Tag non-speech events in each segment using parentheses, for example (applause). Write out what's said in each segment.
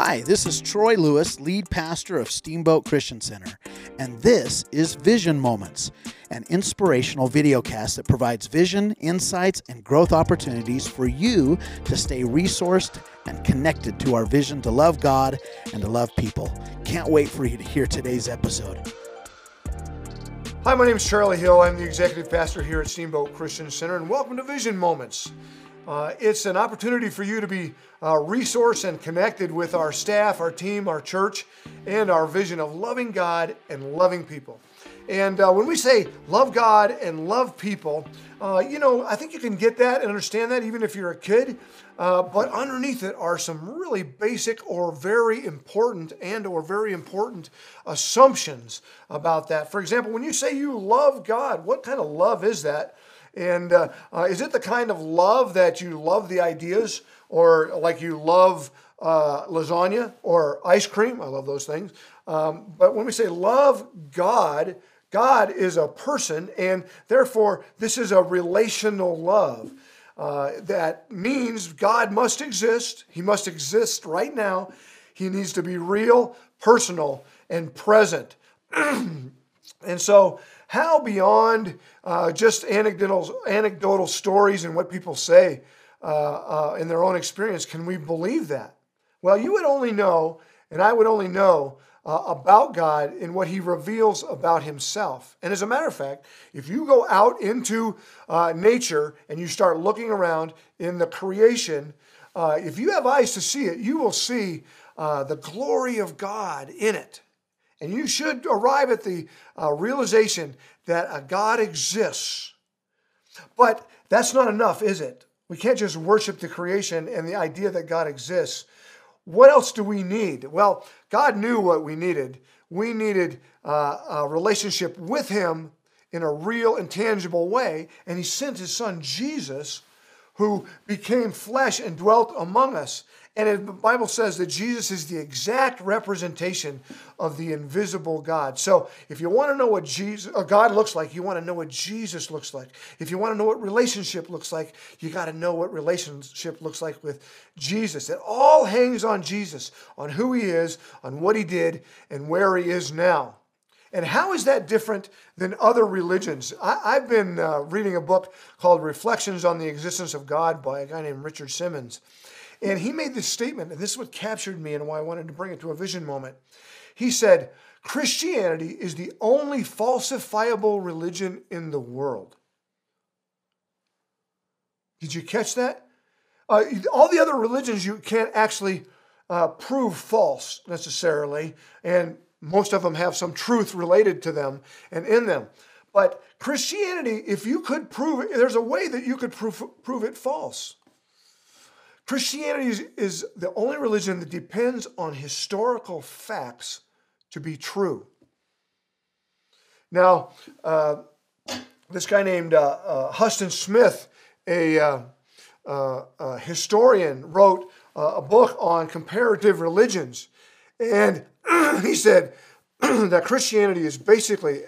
Hi, this is Troy Lewis, lead pastor of Steamboat Christian Center, and this is Vision Moments, an inspirational videocast that provides vision, insights, and growth opportunities for you to stay resourced and connected to our vision to love God and to love people. Can't wait for you to hear today's episode. Hi, my name is Charlie Hill. I'm the executive pastor here at Steamboat Christian Center, and welcome to Vision Moments. Uh, it's an opportunity for you to be uh, resourced and connected with our staff, our team, our church, and our vision of loving God and loving people. And uh, when we say love God and love people, uh, you know, I think you can get that and understand that even if you're a kid. Uh, but underneath it are some really basic or very important and or very important assumptions about that. For example, when you say you love God, what kind of love is that? And uh, uh, is it the kind of love that you love the ideas or like you love uh, lasagna or ice cream? I love those things. Um, but when we say love God, God is a person, and therefore this is a relational love. Uh, that means God must exist. He must exist right now. He needs to be real, personal, and present. (clears throat) and so how beyond uh, just anecdotal, anecdotal stories and what people say uh, uh, in their own experience can we believe that? Well, you would only know, and I would only know uh, about God in what He reveals about Himself. And as a matter of fact, if you go out into uh, nature and you start looking around in the creation, uh, if you have eyes to see it, you will see the glory of God in it. And you should arrive at the uh, realization that a God exists. But that's not enough, is it? We can't just worship the creation and the idea that God exists. What else do we need? Well, God knew what we needed. We needed uh, a relationship with Him in a real and tangible way, and He sent His Son Jesus, who became flesh and dwelt among us. And the Bible says that Jesus is the exact representation of the invisible God. So if you want to know what Jesus, uh, God looks like, you want to know what Jesus looks like. If you want to know what relationship looks like, you got to know what relationship looks like with Jesus. It all hangs on Jesus, on who he is, on what he did, and where he is now. And how is that different than other religions? I, have been uh, reading a book called Reflections on the Existence of God by a guy named Richard Simmons. And he made this statement, and this is what captured me and why I wanted to bring it to a vision moment. He said, Christianity is the only falsifiable religion in the world. Did you catch that? Uh, all the other religions you can't actually uh, prove false necessarily, and most of them have some truth related to them and in them. But Christianity, if you could prove it, there's a way that you could prove, prove it false. Christianity is, is the only religion that depends on historical facts to be true. Now, uh, this guy named uh, uh, Huston Smith, a, uh, uh, a historian, wrote uh, a book on comparative religions. And (clears throat) he said (clears throat) that Christianity is basically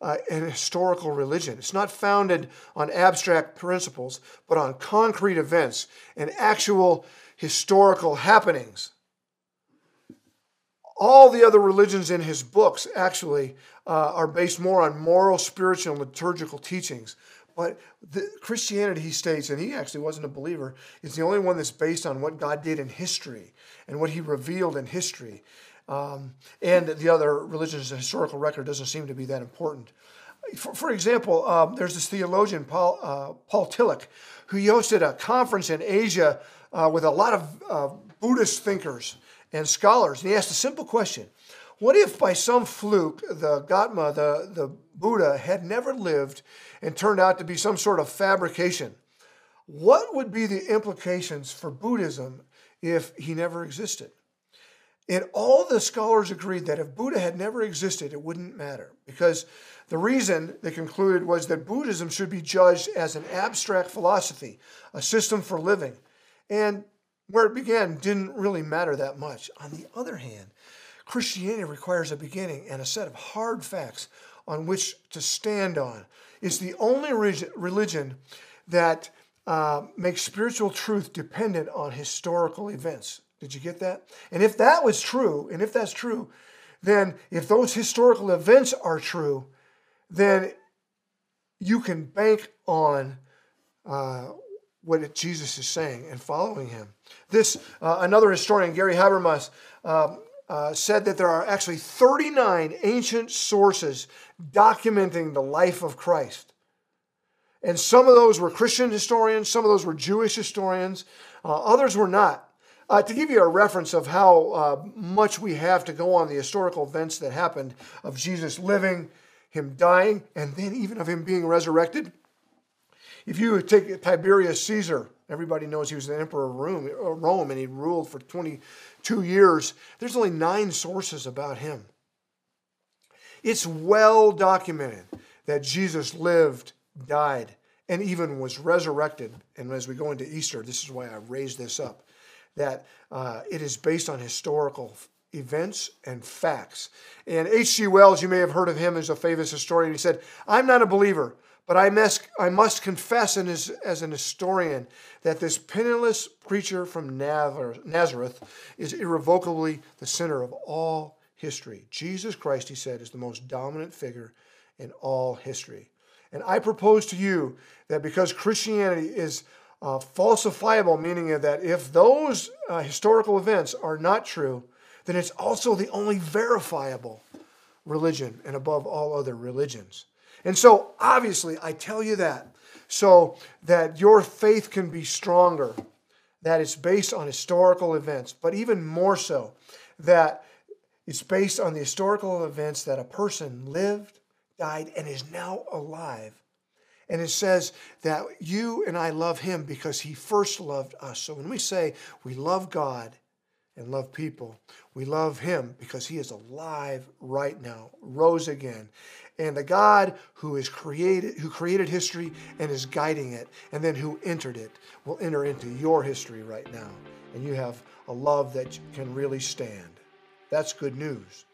uh, an historical religion. It's not founded on abstract principles, but on concrete events and actual historical happenings. All the other religions in his books actually uh, are based more on moral, spiritual, and liturgical teachings. But Christianity, he states, and he actually wasn't a believer, is the only one that's based on what God did in history and what he revealed in history. Um, and the other religions, the historical record doesn't seem to be that important. For, for example, um, there's this theologian, Paul, uh, Paul Tillich, who hosted a conference in Asia uh, with a lot of uh, Buddhist thinkers and scholars. And he asked a simple question What if by some fluke the Gautama, the, the Buddha, had never lived and turned out to be some sort of fabrication? What would be the implications for Buddhism if he never existed? And all the scholars agreed that if Buddha had never existed, it wouldn't matter. Because the reason they concluded was that Buddhism should be judged as an abstract philosophy, a system for living. And where it began didn't really matter that much. On the other hand, Christianity requires a beginning and a set of hard facts on which to stand on. It's the only religion that uh, makes spiritual truth dependent on historical events. Did you get that? And if that was true, and if that's true, then if those historical events are true, then you can bank on uh, what Jesus is saying and following him. This uh, another historian, Gary Habermas, uh, uh, said that there are actually 39 ancient sources documenting the life of Christ. And some of those were Christian historians, some of those were Jewish historians, uh, others were not. Uh, to give you a reference of how uh, much we have to go on the historical events that happened of Jesus living, him dying, and then even of him being resurrected, if you take Tiberius Caesar, everybody knows he was the emperor of Rome, uh, Rome and he ruled for 22 years. There's only nine sources about him. It's well documented that Jesus lived, died, and even was resurrected. And as we go into Easter, this is why I raised this up that uh, it is based on historical events and facts. And H.G. Wells, you may have heard of him as a famous historian. He said, I'm not a believer, but I must, I must confess as, as an historian that this penniless preacher from Nazareth is irrevocably the center of all history. Jesus Christ, he said, is the most dominant figure in all history. And I propose to you that because Christianity is uh, falsifiable, meaning that if those uh, historical events are not true, then it's also the only verifiable religion and above all other religions. And so, obviously, I tell you that so that your faith can be stronger, that it's based on historical events, but even more so, that it's based on the historical events that a person lived, died, and is now alive and it says that you and I love him because he first loved us. So when we say we love God and love people, we love him because he is alive right now, rose again. And the God who is created who created history and is guiding it and then who entered it will enter into your history right now. And you have a love that can really stand. That's good news.